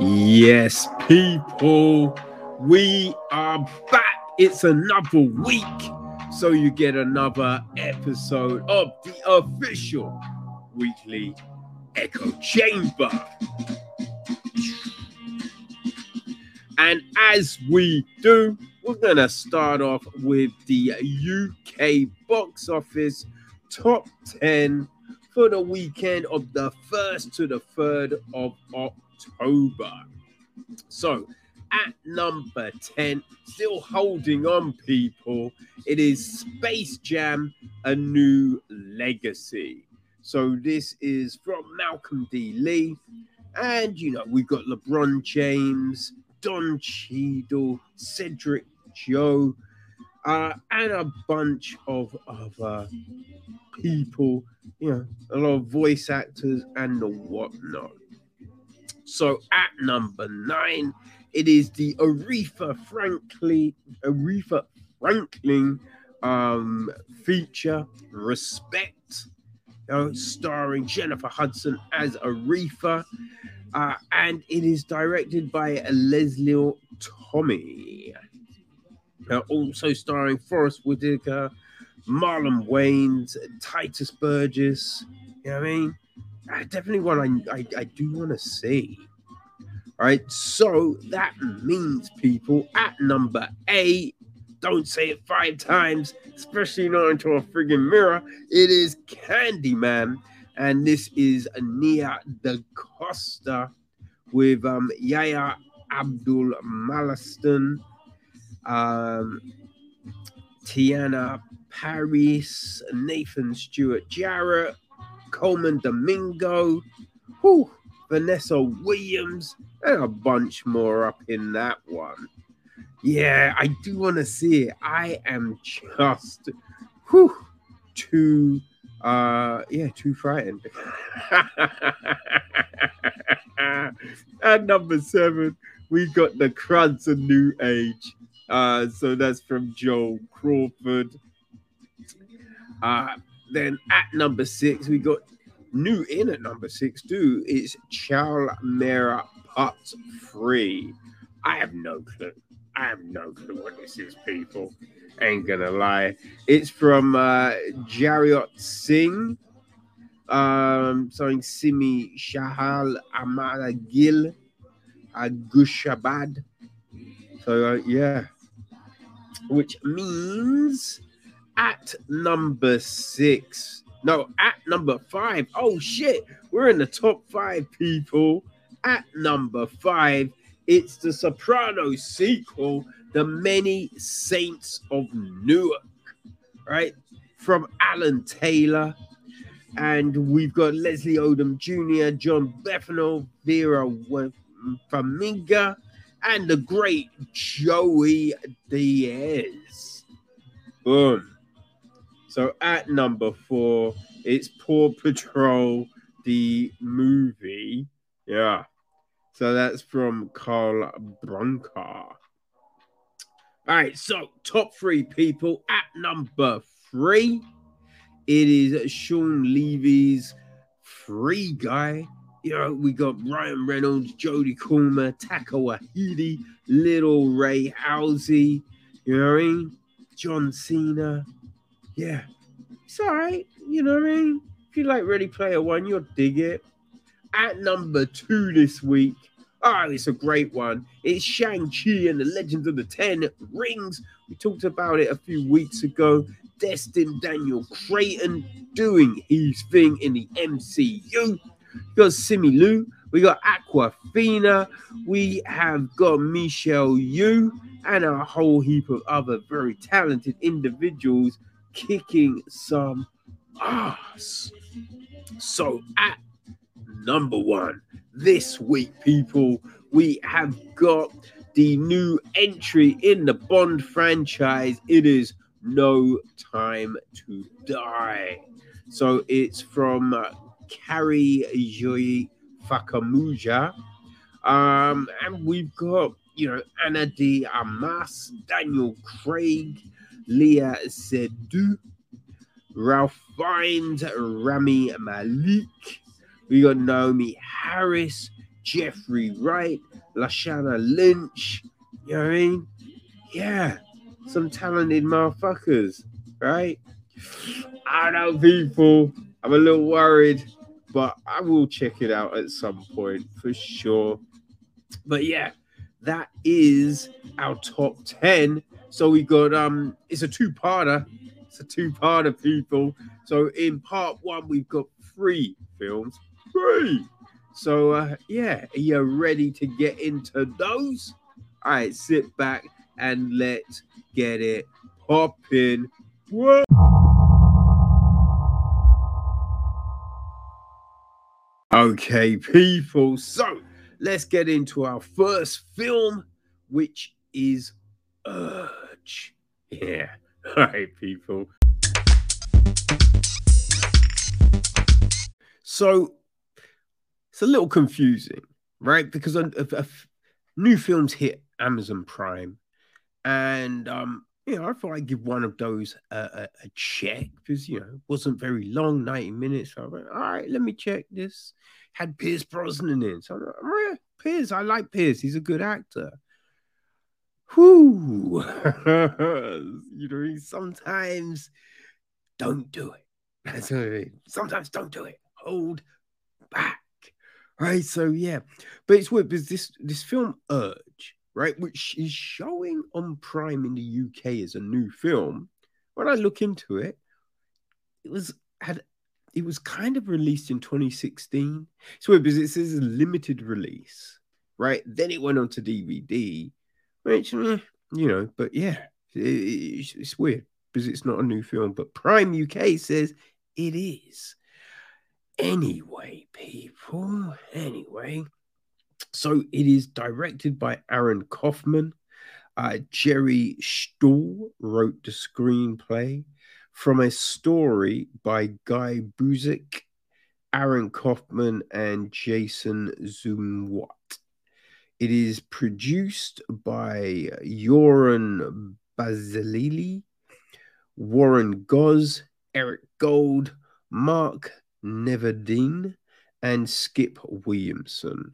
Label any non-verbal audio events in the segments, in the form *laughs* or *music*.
Yes, people, we are back. It's another week, so you get another episode of the official weekly Echo Chamber. And as we do, we're going to start off with the UK box office top 10 for the weekend of the 1st to the 3rd of October. So, at number 10, still holding on, people, it is Space Jam A New Legacy. So, this is from Malcolm D. Lee. And, you know, we've got LeBron James, Don Cheadle, Cedric Joe, uh, and a bunch of other people, you know, a lot of voice actors and the whatnot. So at number nine, it is the Aretha Franklin, Aretha Franklin um, feature, Respect, starring Jennifer Hudson as Aretha. Uh, and it is directed by Liesl Tommy. Uh, also starring Forest Whitaker, Marlon Wayans, Tituss Burgess. You know what I mean? Definitely want. I I, I do want to see. All right, so that means people at number eight. Don't say it five times, especially not into a friggin' mirror. It is Candyman, and this is Nia DaCosta with um, Yahya Abdul Malaston, um, Teyonah Parris, Nathan Stewart Jarrett, Colman Domingo, whew, Vanessa Williams, and a bunch more up in that one. Yeah, I do want to see it. I am just whew, too uh yeah, too frightened. *laughs* At number seven, we got the Croods of New Age. Uh, so that's from Joel Crawford. Uh, then at number six, we got new in at number six too. It's Chal Mera Part Three. I have no clue. I have no clue what this is, people. Ain't gonna lie. It's from uh Janjot Singh. Um, starring Simi Chahal Amara Gil Agushabad. So uh, yeah, which means at number six, no, at number five. Oh shit, we're in the top five, people. At number five, it's the Sopranos sequel, The Many Saints of Newark, right? From Alan Taylor. And we've got Leslie Odom Jr., Jon Bernthal, Vera Farmiga, and the great Joey Diaz. Boom. So at number four, it's Paw Patrol, the movie. Yeah. So that's from Cal Brunker. All right, so top three people at number three. It is Shawn Levy's Free Guy. You know, we got Ryan Reynolds, Jodie Comer, Taika Waititi, Little Ray Halsey. You know what I mean? John Cena. Yeah, it's all right. You know what I mean? If you like Ready Player One, you'll dig it. At number two this week, oh, it's a great one. It's Shang-Chi and the Legends of the Ten Rings. We talked about it a few weeks ago. Destin Daniel Cretton doing his thing in the MCU. We got Simu Liu, we got Awkwafina, we have got Michelle Yeoh, and a whole heap of other very talented individuals kicking some ass. So at number one this week, people, we have got the new entry in the Bond franchise. It is No Time to Die. So it's from uh, Cary Joji Fukunaga. Um, and we've got, you know, Ana de Armas, Daniel Craig, Léa Seydoux, Ralph Fiennes, Rami Malek. We got Naomie Harris, Jeffrey Wright, Lashana Lynch. You know what I mean? Yeah, some talented motherfuckers, right? I don't know people. I'm a little worried, but I will check it out at some point for sure. But yeah, that is our top 10. So we got um it's a two-parter. It's a two-parter, people. So in part one, we've got three films. Three. So uh yeah, are you ready to get into those? All right, sit back and let's get it popping. Whoa. Okay, people. So let's get into our first film, which is Urge. Yeah. *laughs* All right, people. So it's a little confusing, right? Because a, new films hit Amazon Prime, and um, you know, I thought I'd give one of those a, a, check because you know it wasn't very long, ninety minutes. So I went, all right, let me check this. Had Pierce Brosnan in, so I'm like, Pierce, I like Pierce. He's a good actor. Whoo, *laughs* you know, sometimes don't do it. That's what I mean. Sometimes don't do it. Hold back. Right. So yeah. But it's weird because this this film Urge, right, which is showing on Prime in the UK as a new film. When I look into it, it was had it was kind of released in 2016. It's weird because it says limited release, right? Then it went on to DVD, which eh, you know, but yeah, it's, it's weird because it's not a new film. But Prime UK says it is. Anyway, people, anyway. So it is directed by Aaron Kaufman. Uh, Jerry Stahl wrote the screenplay from a story by Guy Busick, Aaron Kaufman, and Jason Zumwalt. It is produced by Yoram Barzilai, Warren Goz, Eric Gold, Mark Neveldine, and Skip Williamson.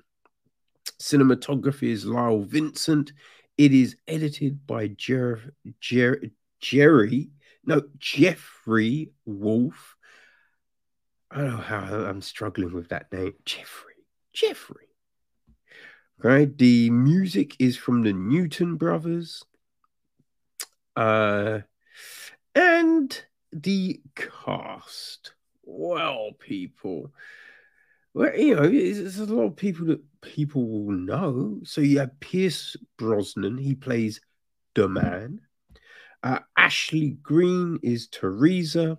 Cinematography is Lyle Vincent. It is edited by Jer- Jer- Jerry, no, Jeffrey Wolf. I don't know how I'm struggling with that name. Jeffrey. Jeffrey. Right. The music is from the Newton brothers. Uh, and the cast. Well, people. Well, you know, there's a lot of people that people will know. So you have Pierce Brosnan, he plays the man. Uh, Ashley Greene is Teresa.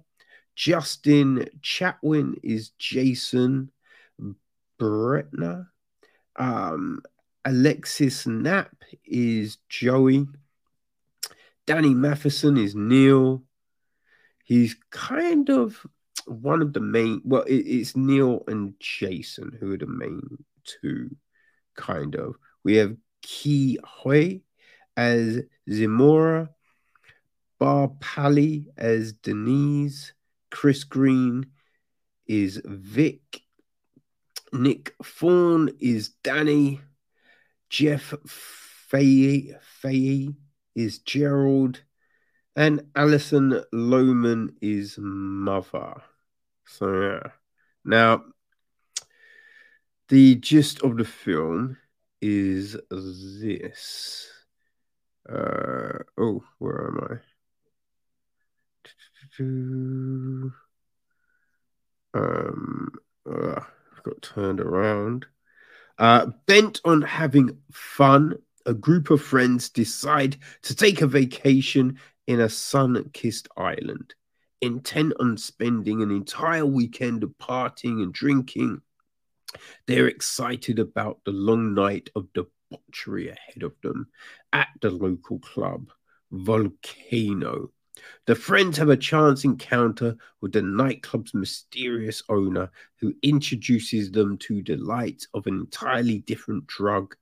Justin Chatwin is Jason Bretner. Um, Alexis Knapp is Joey. Danny Masterson is Neil. He's kind of one of the main. Well, it, it's Neil and Jason who are the main two, kind of. We have Ki Huy as Zimora, Bar Paly as Denise, Chris Green is Vic, Nick Thune is Danny, Jeff Fahey, Fahey is Gerald, and Alison Lohman is Mother. So yeah. Now, the gist of the film is this. Uh, oh, where am I? *tsk* Um, uh, got turned around. Uh, bent on having fun, a group of friends decide to take a vacation in a sun kissed island, intent on spending an entire weekend of partying and drinking. They're excited about the long night of debauchery ahead of them at the local club, Volcano. The friends have a chance encounter with the nightclub's mysterious owner who introduces them to the light of an entirely different drug,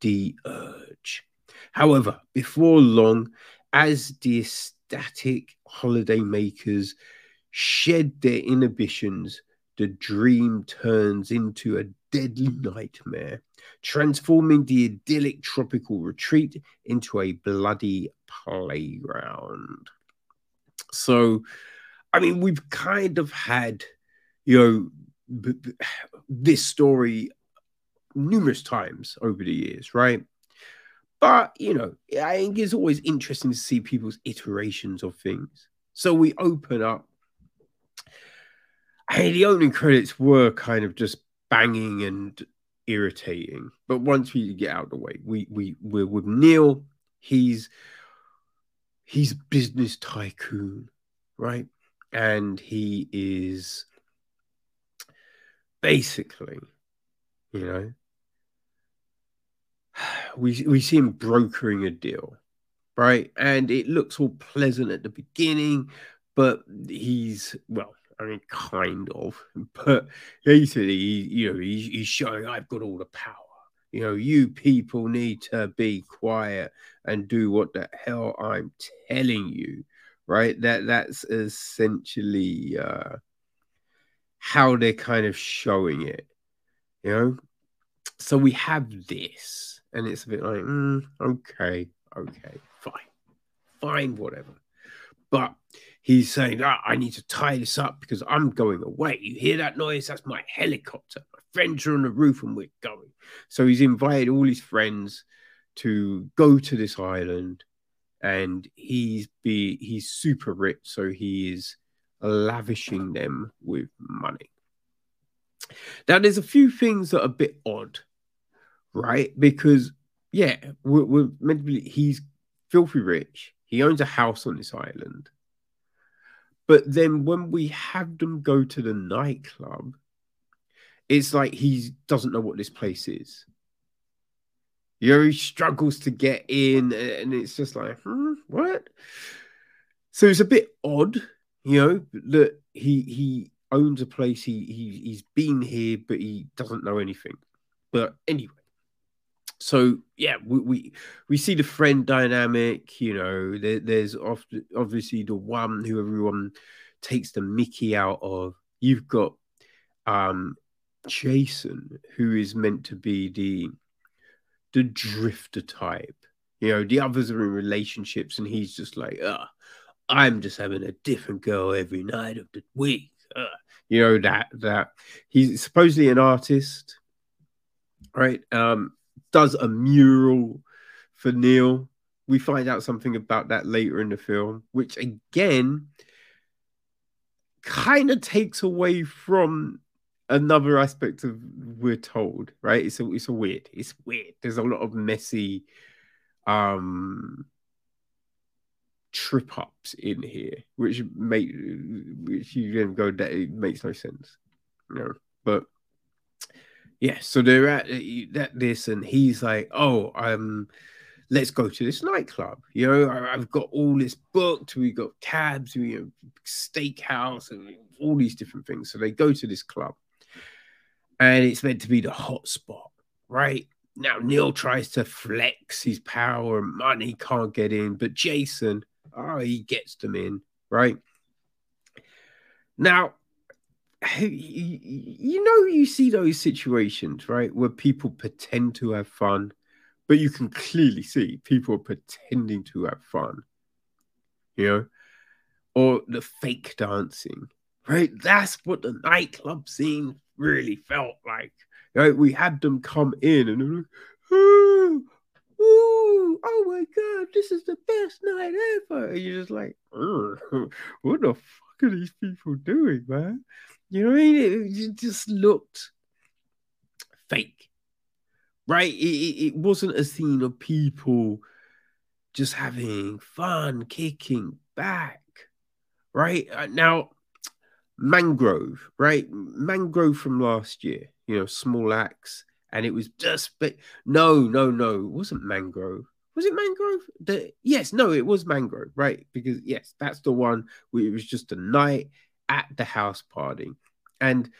the urge. However, before long, as the ecstatic holidaymakers shed their inhibitions, the dream turns into a deadly nightmare, transforming the idyllic tropical retreat into a bloody playground. So, I mean, we've kind of had, you know, this story numerous times over the years, right? But, you know, I think it's always interesting to see people's iterations of things. So we open up. Hey, the opening credits were kind of just banging and irritating. But once we get out of the way, we we we're with Neil. He's he's business tycoon, right? And he is basically, you know, *sighs* we we see him brokering a deal, right? And it looks all pleasant at the beginning, but he's well, I mean, kind of, *laughs* but basically, you know, he's, he's showing I've got all the power. You know, you people need to be quiet and do what the hell I'm telling you, right? That that's essentially uh, how they're kind of showing it, you know. So we have this, and it's a bit like, mm, okay, okay, fine, fine, whatever. But he's saying, ah, I need to tie this up because I'm going away. You hear that noise? That's my helicopter. My friends are on the roof and we're going. So he's invited all his friends to go to this island and he's be he's super rich, so he is lavishing them with money. Now, there's a few things that are a bit odd, right? Because yeah, we're, we're meant to be, he's filthy rich. He owns a house on this island. But then when we have them go to the nightclub, it's like he doesn't know what this place is. You know, he struggles to get in, and it's just like, hmm, what? So it's a bit odd, you know, that he he owns a place. He he he's been here, but he doesn't know anything. But anyway, so yeah, we, we, we see the friend dynamic. You know, there, there's often, obviously the one who everyone takes the Mickey out of. You've got um, Jason, who is meant to be the the drifter type. You know, the others are in relationships, and he's just like, uh, I'm just having a different girl every night of the week. You know that that he's supposedly an artist, right? Um, does a mural for Neil. We find out something about that later in the film, which again kind of takes away from another aspect of we're told, right? It's a it's a weird. It's weird. There's a lot of messy um trip ups in here, which make which you then go that it makes no sense. You know, but yeah, so they're at, uh, at this, and he's like, "Oh, um, let's go to this nightclub. You know, I, have got all this booked. We got cabs, we have steakhouse, and all these different things. So they go to this club, and it's meant to be the hot spot, right? Now Neil tries to flex his power and money, can't get in, but Jason, oh, he gets them in, right? Now you know you see those situations right where people pretend to have fun but you can clearly see people pretending to have fun you know? Or the fake dancing right? That's what the nightclub scene really felt like right? We had them come in and like oh, oh my god this is the best night ever. And you're just like *laughs* what the fuck are these people doing man you know what I mean? It, just looked fake, right? It, it, it wasn't a scene of people just having fun, kicking back, right? Uh, now, Mangrove, right? Mangrove from last year, you know, small axe, and it was just, but no, no, no, it wasn't Mangrove. Was it Mangrove? The yes, no, it was Mangrove, right? Because yes, that's the one where it was just a night at the house party and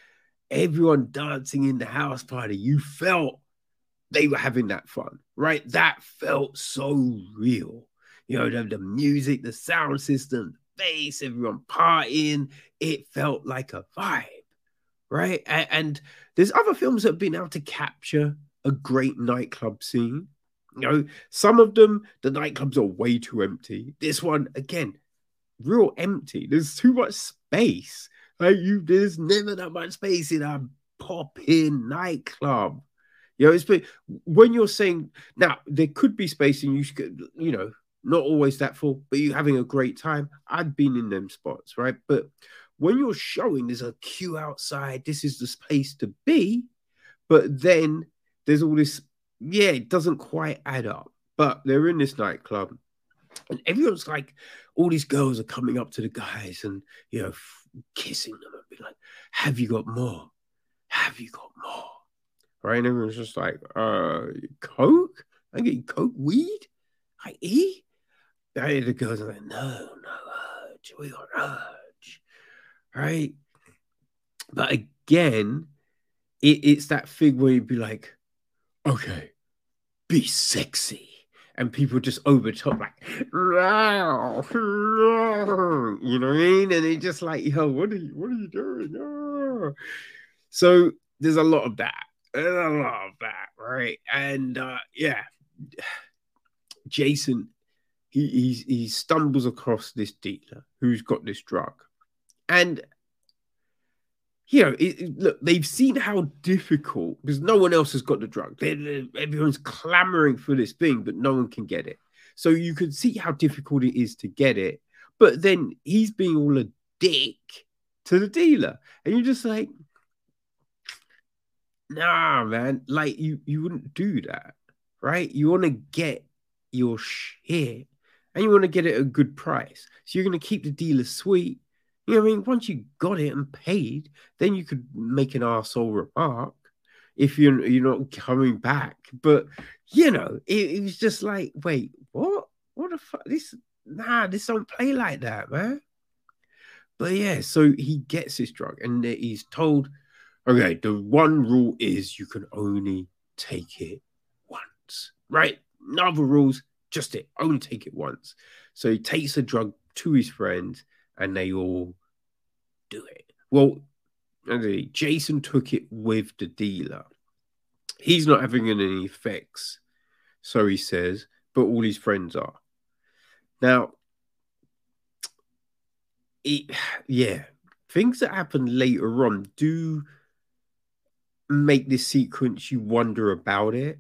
everyone dancing in the house party, you felt they were having that fun, right? That felt so real. You know, the, the music, the sound system, the bass, everyone partying, it felt like a vibe, right? And, and there's other films that have been able to capture a great nightclub scene. You know, some of them, the nightclubs are way too empty. This one, again, real empty. There's too much space. Like you, there's never that much space in a pop-in nightclub. You know, it's but when you're saying now there could be space and you should, you know, not always that full, but you're having a great time. I've been in them spots, right? But when you're showing there's a queue outside, this is the space to be, but then there's all this, yeah, it doesn't quite add up. But they're in this nightclub, and everyone's like, all these girls are coming up to the guys and you know, kissing them and be like, Have you got more? Have you got more? right? And everyone's just like, uh, Coke? I get Coke weed? I eat? Right? The girls are like, no, no urge. We got urge. Right? But again, it, it's that thing where you'd be like, okay, be sexy. And people just over top, like, you know what I mean? And it's just like, yo, what are you, what are you doing? So there's a lot of that there's a lot of that, right? And uh, yeah, Jason, he he he stumbles across this dealer who's got this drug, and you know, it, look, they've seen how difficult because no one else has got the drug. They're, they're, everyone's clamoring for this thing, but no one can get it. So you can see how difficult it is to get it. But then he's being all a dick to the dealer, and you're just like, nah, man, like you you wouldn't do that, right? You want to get your shit and you want to get it at a good price. So you're going to keep the dealer sweet. You know I mean? Once you got it and paid, then you could make an arsehole remark if you're you're not coming back. But you know, it, it was just like, wait, what? What the fuck? This nah, this don't play like that, man. But yeah, so he gets this drug and he's told Okay, the one rule is you can only take it once, right? No other rules, just it. Only take it once. So he takes the drug to his friend and they all do it. Well, Jason took it with the dealer. He's not having any effects, so he says, but all his friends are. Now, it, yeah, things that happen later on do make this sequence you wonder about it,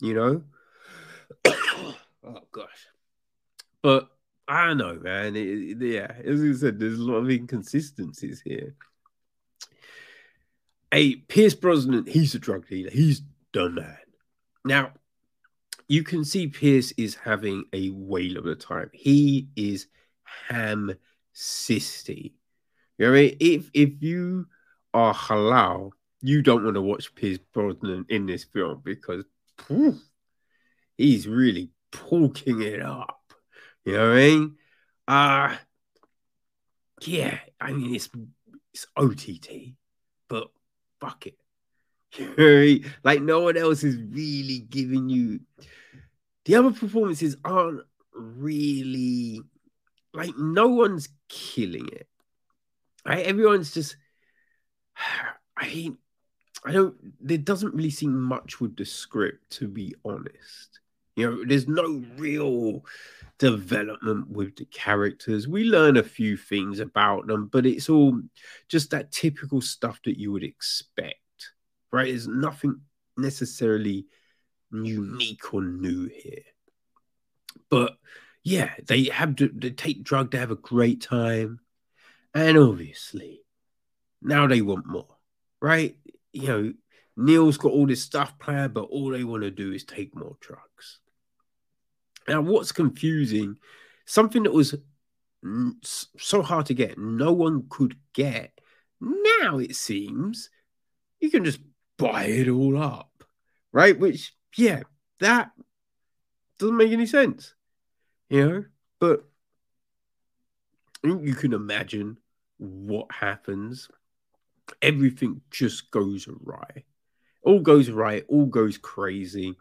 you know? *coughs* oh gosh. But I know, man. It, yeah, as you said, there's a lot of inconsistencies here. Hey, Pierce Brosnan, he's a drug dealer. He's done that. Now, you can see Pierce is having a whale of a time. He is ham sisty. You know what I mean? If if you are halal, you don't want to watch Pierce Brosnan in this film because he's really poking it up. You know what I mean? Uh yeah, I mean it's it's OTT, but fuck it. *laughs* You know, like no one else is really giving you the other performances aren't really like no one's killing it. Right? Everyone's just *sighs* I mean I don't. There doesn't really seem much with the script, to be honest. You know, there's no real development with the characters. We learn a few things about them, but it's all just that typical stuff that you would expect, right? There's nothing necessarily unique or new here. But yeah, they have to they take drug to have a great time. And obviously, now they want more, right? you know, Neil's got all this stuff planned, but all they want to do is take more drugs. Now, what's confusing, something that was so hard to get, no one could get. Now it seems you can just buy it all up, right? Which, yeah, that doesn't make any sense, you know, but you can imagine what happens everything just goes awry. All goes right, all goes crazy.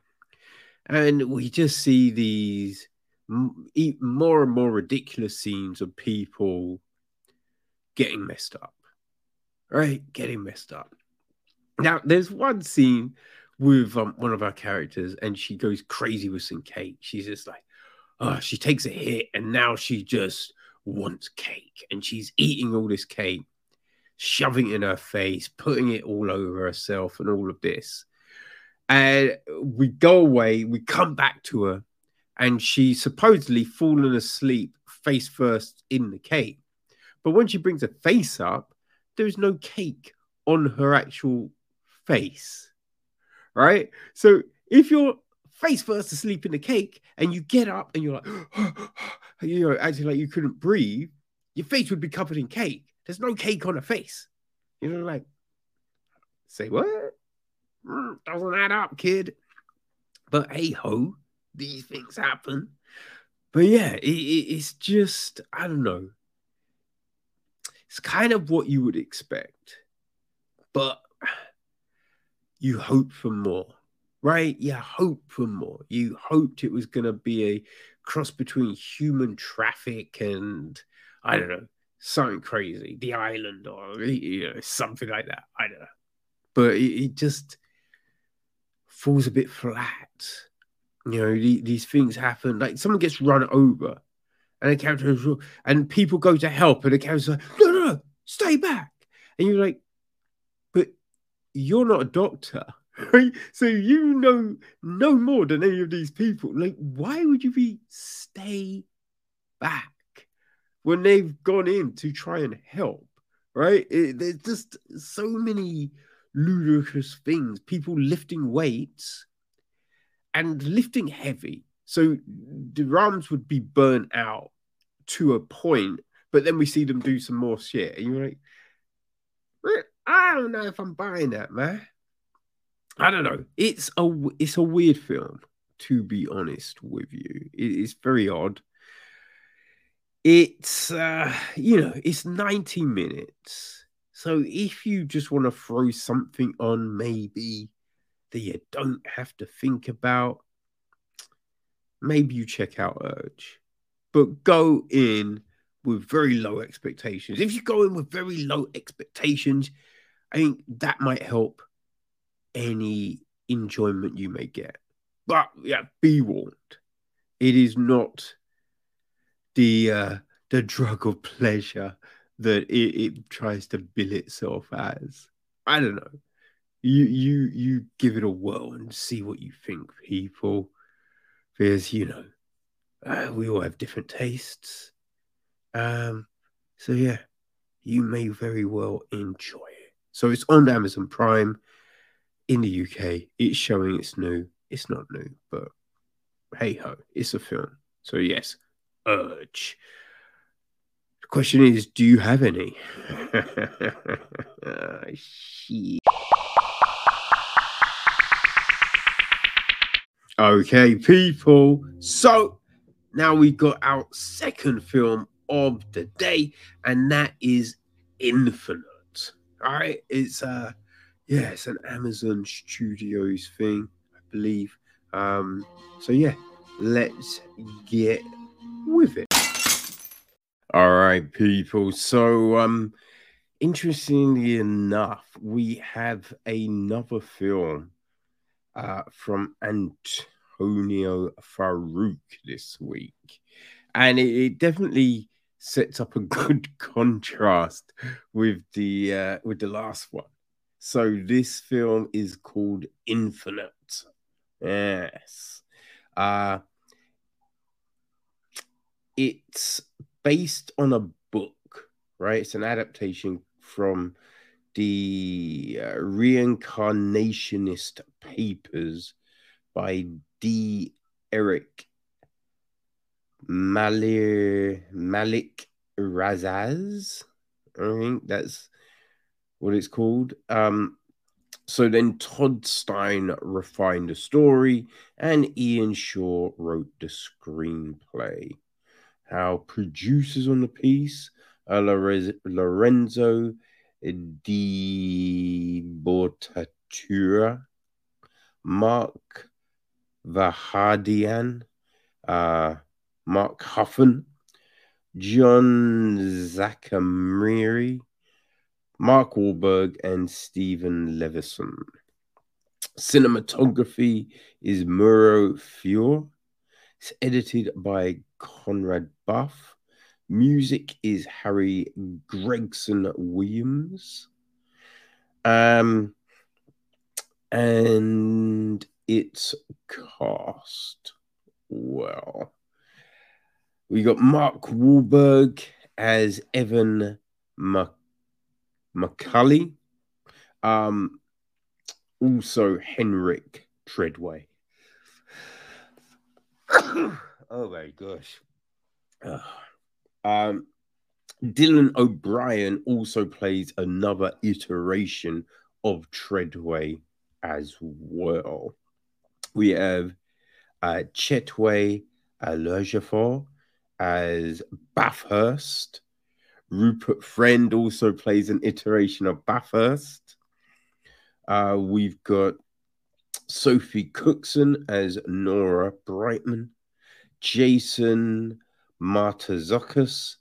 And we just see these more and more ridiculous scenes of people getting messed up. right? Getting messed up. Now, there's one scene with um, one of our characters, and she goes crazy with some cake. She's just like, oh, she takes a hit, and now she just wants cake, and she's eating all this cake, shoving it in her face, putting it all over herself, and all of this. And we go away, we come back to her, and she's supposedly fallen asleep face first in the cake. But when she brings her face up, there's no cake on her actual face. Right? So if you're face first asleep in the cake and you get up and you're like, *gasps* you know, acting like you couldn't breathe, your face would be covered in cake. There's no cake on her face. You know, like, say what? Mm, doesn't add up, kid. But hey ho, these things happen. But yeah, it, it, it's just, I don't know. It's kind of what you would expect. But you hope for more, right? You hope for more. You hoped it was going to be a cross between human traffic and, I don't know, something crazy, the island or you know, something like that. I don't know. But it, it just falls a bit flat. You know, the, these things happen. Like someone gets run over, and the character and people go to help, and the character's like, no, no, no, stay back. And you're like, but you're not a doctor. *laughs* Right? So you know no more than any of these people. Like, why would you be stay back when they've gone in to try and help? Right? It, there's just so many ludicrous things. People lifting weights and lifting heavy. So the arms would be burnt out to a point, but then we see them do some more shit. And you're like, I don't know if I'm buying that, man. I don't know. It's a it's a weird film, to be honest with you. It is very odd. It's uh, you know, it's 90 minutes. So if you just want to throw something on, maybe that you don't have to think about, maybe you check out Urge. But go in with very low expectations. If you go in with very low expectations, I think that might help any enjoyment you may get. But yeah, be warned. It is not the uh, the drug of pleasure that it, it tries to bill itself as. I don't know you you you give it a whirl and see what you think, people. Because you know, uh, we all have different tastes. Um, so yeah, you may very well enjoy it. So it's on Amazon Prime in the UK. It's showing it's new. It's not new, but hey ho, it's a film. So yes, urge. The question is, do you have any? uh, *laughs* shit. Okay, people. So now we got our second film of the day, and that is Infinite. All right, it's uh yeah, it's an Amazon Studios thing, I believe. Um, so yeah, let's get with it. Right, people. So um interestingly enough, we have another film uh, from Antoine Fuqua this week. And it, it, definitely sets up a *laughs* good contrast with the uh, with the last one. So this film is called Infinite. Yes. Uh it's based on a book, right? It's an adaptation from the uh, Reincarnationist Papers by D. Eric Malir, Malik Razaz. I think that's what it's called. Um, so then Todd Stein refined the story and Ian Shaw wrote the screenplay. How producers on the piece are Lorenzo di Bonaventura, Mark Vahradian, uh, Mark Huffam, John Zachamiri, Mark Wahlberg and Stephen Levinson. Cinematography is Mauro Fiore. It's edited by Conrad Buff. Music is Harry Gregson Williams. Um, and its cast. Well, we got Mark Wahlberg as Evan Mc- McCully. Um, also Henrik Treadway. *coughs* oh my gosh. Um, Dylan O'Brien also plays another iteration of Treadway as well. We have uh, Chetway Lergerford as Bathurst. Rupert Friend also plays an iteration of Bathurst. Uh, we've got Sophie Cookson as Nora Brightman. Jason Mantzoukas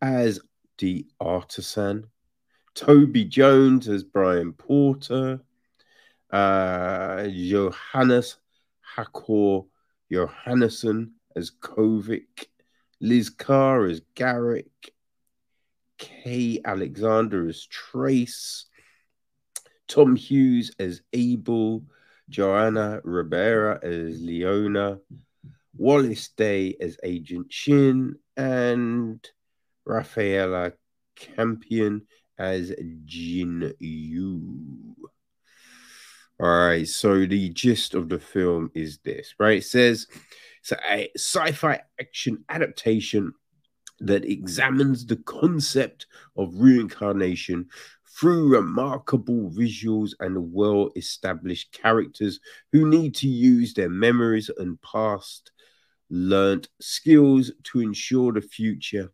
as the artisan. Toby Jones as Brian Porter. Uh, Johannes Haukur Johannesson as Kovic. Liz Carr as Garrick. Kae Alexander as Trace. Tom Hughes as Abel. Joana Ribeiro as Leona. Wallis Day as Agent Shin. And Rafaela Campion as Jin Yu. All right, so the gist of the film is this, right? It says it's a sci fi action adaptation that examines the concept of reincarnation through remarkable visuals and well established characters who need to use their memories and past learnt skills to ensure the future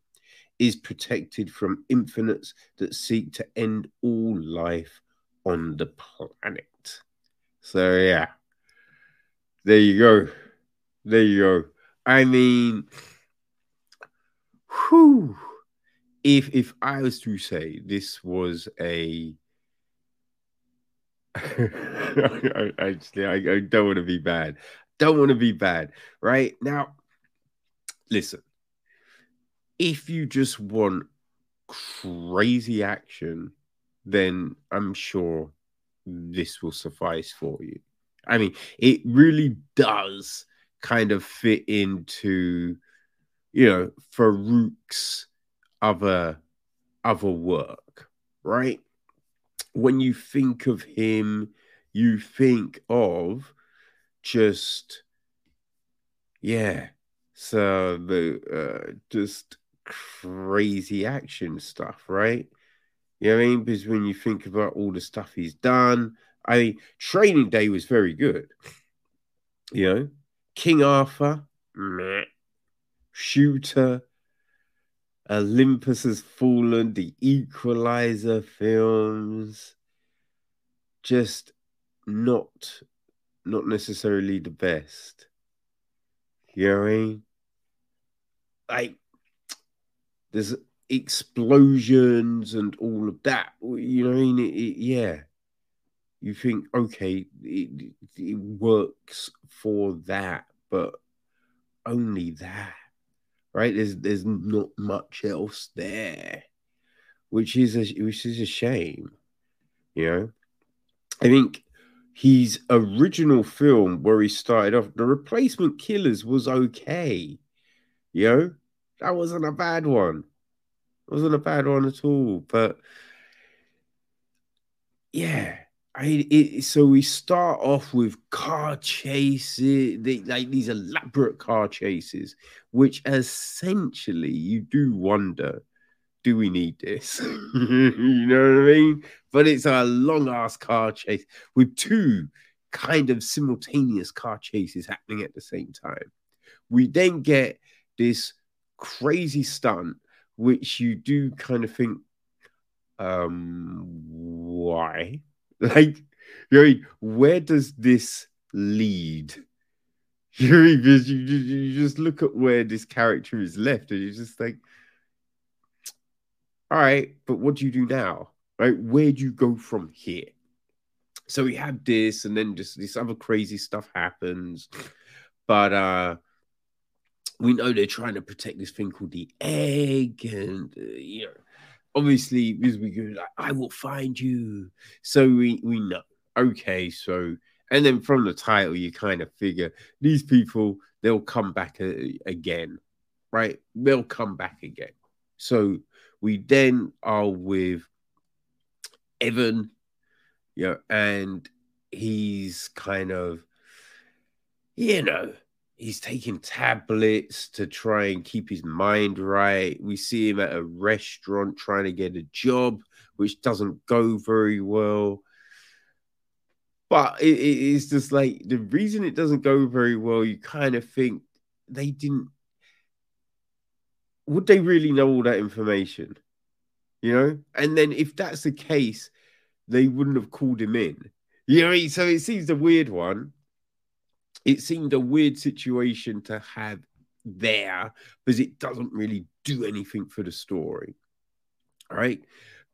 is protected from infinites that seek to end all life on the planet. So yeah, there you go, there you go. I mean, whew, if if I was to say this was a *laughs* I, I, I, I don't want to be bad. Don't want to be bad. Right now, listen. If you just want crazy action, then I'm sure this will suffice for you. I mean, it really does kind of fit into, you know, Fuqua's other other work, right? When you think of him, you think of just yeah, so the uh, just crazy action stuff, right? You know what I mean? Because when you think about all the stuff he's done, I mean, Training Day was very good. You know, King Arthur, meh. Shooter, Olympus Has Fallen, the Equalizer films, just not not necessarily the best. You know what I mean? Like, there's explosions and all of that. You know what I mean? It, it, yeah. You think, okay, it, it works for that, but only that, right? There's there's not much else there, which is a which is a shame. You know, I think his original film where he started off, The Replacement Killers, was okay. You know, that wasn't a bad one. It wasn't a bad one at all. But yeah, I it, so we start off with car chases, like these elaborate car chases, which essentially you do wonder, do we need this? *laughs* you know what I mean? But it's a long ass car chase with two kind of simultaneous car chases happening at the same time. We then get this crazy stunt which you do kind of think, um, why? *laughs* Like, you know, where does this lead? *laughs* You know, because you, you just look at where this character is left, and you're just like, all right, but what do you do now? Right? Where do you go from here? So we have this, and then just this other crazy stuff happens. But uh we know they're trying to protect this thing called the egg, and uh, you know, obviously, as we go, I will find you. So we we know. Okay, so and then from the title, you kind of figure these people they'll come back a, uh, again, right? They'll come back again. So we then are with Evan, you know, and he's kind of, you know, he's taking tablets to try and keep his mind right. We see him at a restaurant trying to get a job, which doesn't go very well. But it, it's just like the reason it doesn't go very well, you kind of think they didn't. Would they really know all that information? You know? And then if that's the case, they wouldn't have called him in. You know, so it seems a weird one it seemed a weird situation to have there because it doesn't really do anything for the story. right?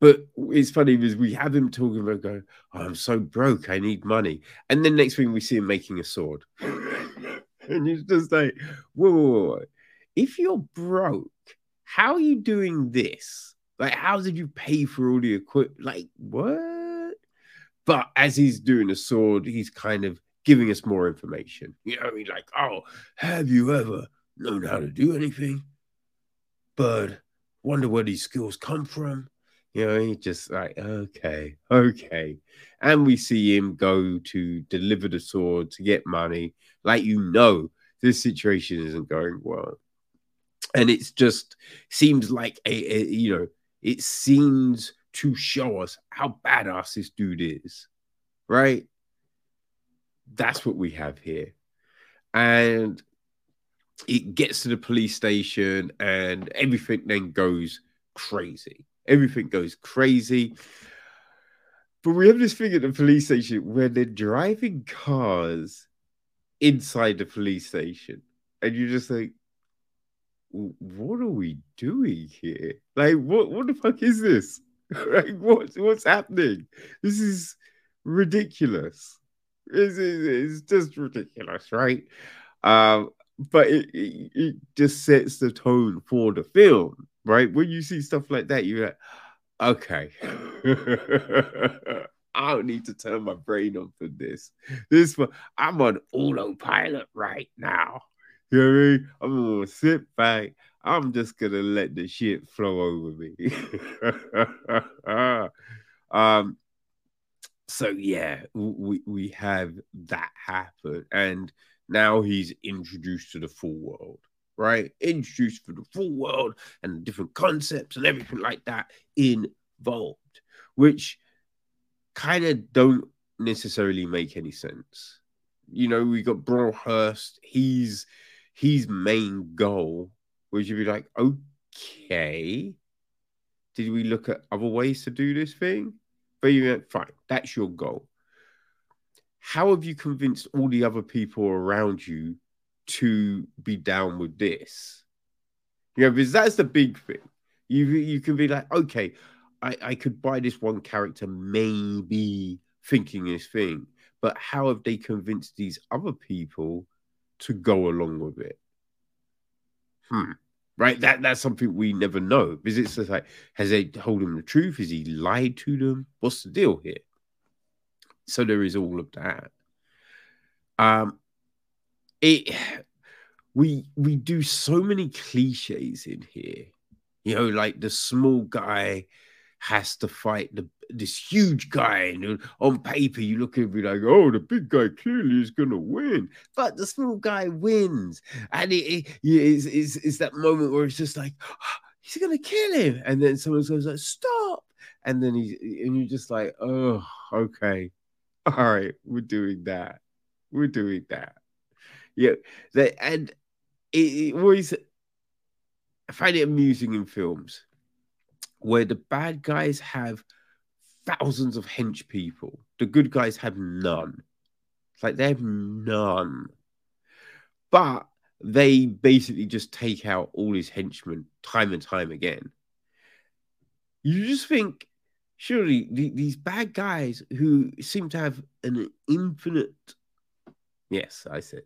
But it's funny because we have him talking about going, oh, I'm so broke, I need money. And then next thing we see him making a sword. *laughs* and it's just like, whoa, whoa, whoa, if you're broke, how are you doing this? Like, how did you pay for all the equipment? Like, what? But as he's doing the sword, he's kind of giving us more information. You know, I mean, like, oh, have you ever known how to do anything? But wonder where these skills come from. You know, he just like, okay, okay. And we see him go to deliver the sword to get money. Like, you know, this situation isn't going well. And it's just seems like a, a you know, it seems to show us how badass this dude is, right? That's what we have here. And it gets to the police station and everything then goes crazy. Everything goes crazy. But we have this thing at the police station where they're driving cars inside the police station. And you're just like, what are we doing here? Like, what, what the fuck is this? *laughs* like, what, what's happening? This is ridiculous. It's, it's just ridiculous, right? Um, but it, it, it, just sets the tone for the film, right? When you see stuff like that, you're like, okay, *laughs* I don't need to turn my brain on for this. This I'm on autopilot right now. You know what I mean? I'm gonna sit back. I'm just gonna let the shit flow over me. *laughs* um, so yeah, we we have that happen, and now he's introduced to the full world, right? Introduced to the full world and different concepts and everything like that involved, which kind of don't necessarily make any sense. You know, we got Bathurst, he's his main goal, which you'd be like, okay, did we look at other ways to do this thing? But you went, fine, that's your goal. How have you convinced all the other people around you to be down with this? You know, because that's the big thing. You you can be like, okay, I, I could buy this one character maybe thinking this thing, but how have they convinced these other people to go along with it? Hmm right? That that's something we never know because it's just like, has they told him the truth? Has he lied to them? What's the deal here? So there is all of that. Um, it we we do so many cliches in here, you know, like the small guy has to fight the this huge guy, and on paper you look at him like, oh, the big guy clearly is gonna win, but the small guy wins, and it, it it's, it's, it's that moment where it's just like, oh, *gasps* he's gonna kill him, and then someone goes like, stop, and then he's and you're just like, oh, okay, all right, we're doing that, we're doing that, yeah, that and it, it always I find it amusing in films where the bad guys have thousands of hench people, the good guys have none. It's like they have none. But they basically just take out all his henchmen time and time again. You just think surely these bad guys who seem to have an infinite, yes, I said,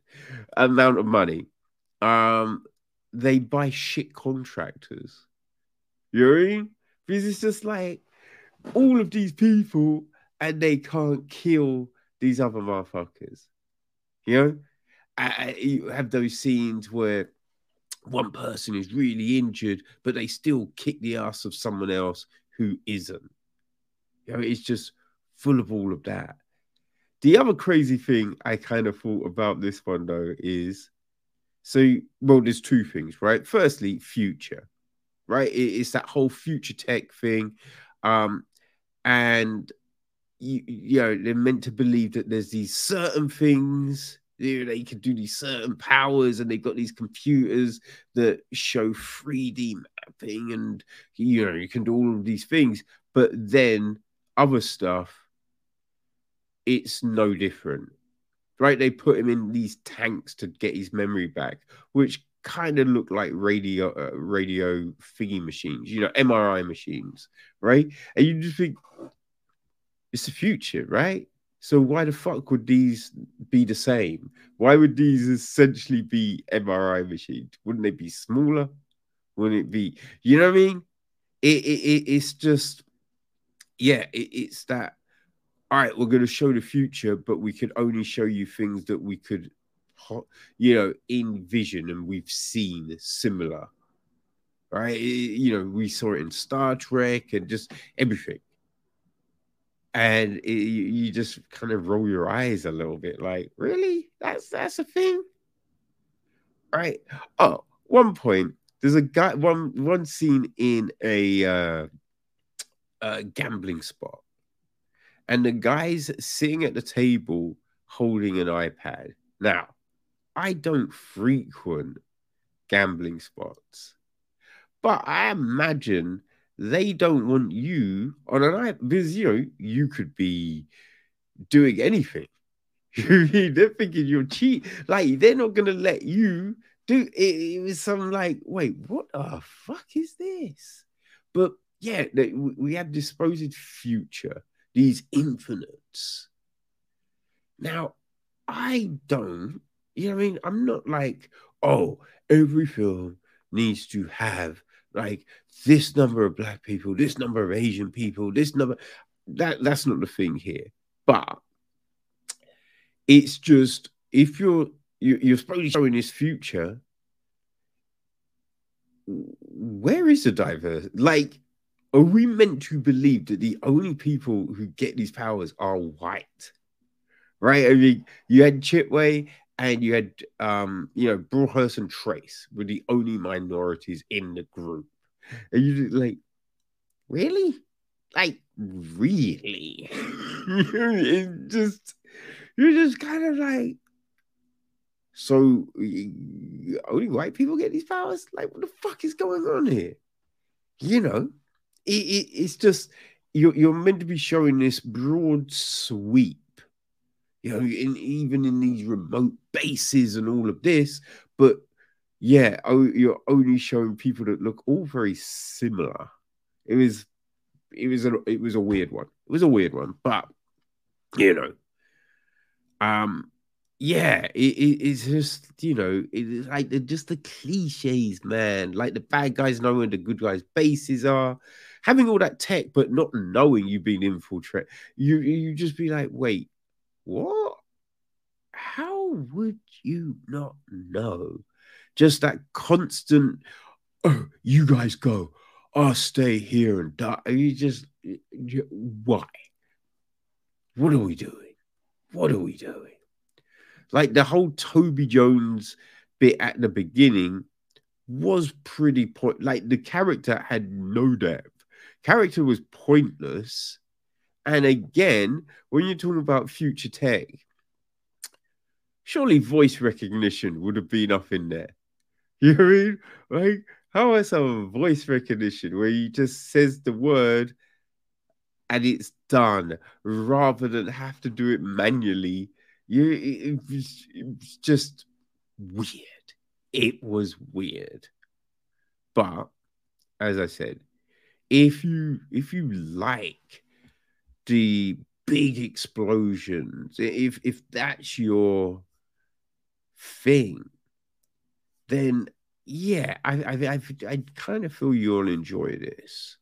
amount of money, um, they buy shit contractors. You know what I mean? Because it's just like all of these people and they can't kill these other motherfuckers. You know, I, you have those scenes where one person is really injured, but they still kick the ass of someone else who isn't. You know, it's just full of all of that. The other crazy thing I kind of thought about this one though is so well, there's two things, right? Firstly, future, right? It's that whole future tech thing. Um, and you, you know, they're meant to believe that there's these certain things you know, they can do these certain powers and they've got these computers that show 3D mapping and you know you can do all of these things, but then other stuff, it's no different. Right? They put him in these tanks to get his memory back, which kind of look like radio uh, radio thingy machines, you know, MRI machines, right? And you just think it's the future, right? So why the fuck would these be the same? Why would these essentially be MRI machines? Wouldn't they be smaller? Wouldn't it be? You know what I mean? It, it, it it's just yeah. It, it's that. All right, we're going to show the future, but we could only show you things that we could, you know, in Vision, and we've seen similar. Right? You know, we saw it in Star Trek and just everything and it, you just kind of roll your eyes a little bit like really that's that's a thing right oh one point there's a guy one one scene in a uh, a gambling spot and the guy's sitting at the table holding an ipad now i don't frequent gambling spots but i imagine they don't want you on an island because you know you could be doing anything. *laughs* they're thinking you're cheat. Like they're not gonna let you do it. It was some like, wait, what the fuck is this? But yeah, we have this supposed future, these infinites. Now, I don't, you know what I mean? I'm not like, oh, every film needs to have like this number of black people, this number of Asian people, this number that that's not the thing here. But it's just if you're you, you're supposed to show in this future, where is the diverse? Like, are we meant to believe that the only people who get these powers are white? Right? I mean, you had Chiwetel and you had um, you know, Bathurst and Trace were the only minorities in the group. And you like, really? Like, really? *laughs* it just you're just kind of like so only white people get these powers? Like, what the fuck is going on here? You know, it, it, it's just you're, you're meant to be showing this broad sweep you know, in, even in these remote bases and all of this. But yeah, you're only showing people that look all very similar. It was, it was a, it was a weird one. It was a weird one, but you know, um, yeah, it, it, it's just you know, it's like the, just the cliches, man. Like the bad guys knowing the good guys' bases are, having all that tech, but not knowing you've been infiltrated. You you just be like, wait, what? How would you not know? Just that constant, oh, you guys go, I'll stay here and die. You just, you, why? What are we doing? What are we doing? Like the whole Toby Jones bit at the beginning was pretty point. Like the character had no depth. Character was pointless and again, when you're talking about future tech, surely voice recognition would have been up in there. *laughs* You know I mean? Like, how is a voice recognition where you just says the word and it's done rather than have to do it manually? You, it, was, it was just weird. It was weird. But as I said, if you if you like the big explosions, if if that's your thing, then yeah, I I I, I kind of feel you'll enjoy this.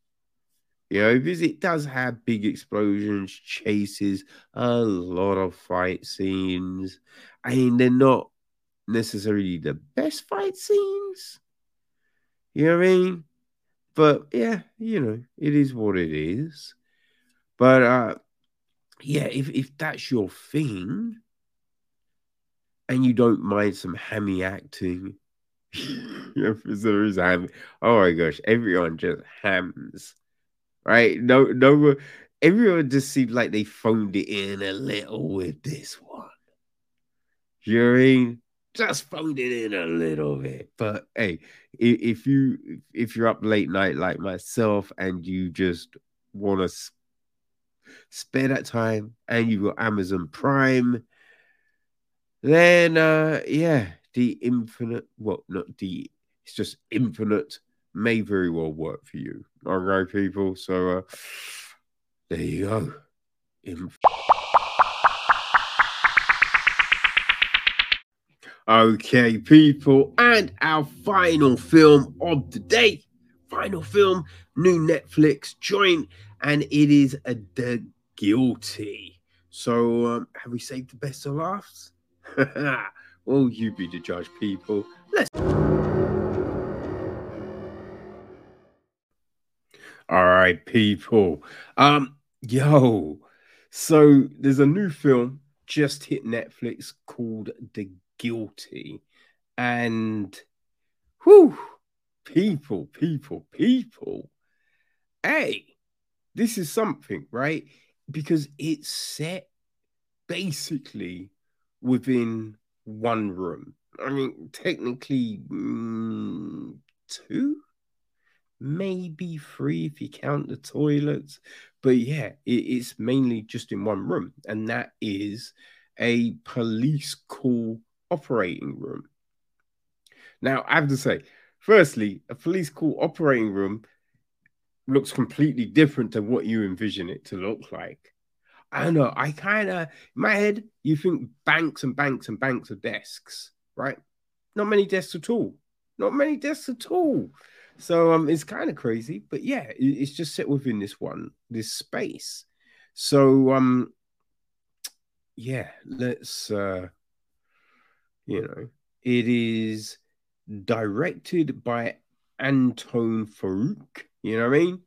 You know, because it does have big explosions, chases, a lot of fight scenes. I mean, they're not necessarily the best fight scenes. You know what I mean? But yeah, you know, it is what it is. But uh yeah, if if that's your thing and you don't mind some hammy acting, *laughs* if there is ham, oh my gosh, everyone just hams right? No, no, everyone just seems like they phoned it in a little with this one. You know I mean? Just phoned it in a little bit. But hey, if you if you're up late night like myself and you just want to spare that time and you've got Amazon Prime, then uh yeah, the infinite well not the it's just infinite may very well work for you. All right, people. So uh, there you go. In- okay, people, and our final film of the day, final film, new Netflix joint, and it is a The Guilty. So, um, have we saved the best of laughs? *laughs* well, you be the judge, people. Let's. All right, people. Um, yo, so there's a new film just hit Netflix called The Guilty, and whew, people, people, people. Hey, this is something, right? Because it's set basically within one room. I mean, technically, mm, two maybe three if you count the toilets. But yeah, it, it's mainly just in one room, and that is a police call operating room. Now, I have to say, firstly, a police call operating room looks completely different to what you envision it to look like. I don't know. I kind of, in my head, you think banks and banks and banks of desks, right? Not many desks at all. Not many desks at all. So um, it's kind of crazy, but yeah, it, it's just set within this one, this space. So um, yeah, let's uh, you know, it is directed by Antoine Fuqua. You know what I mean?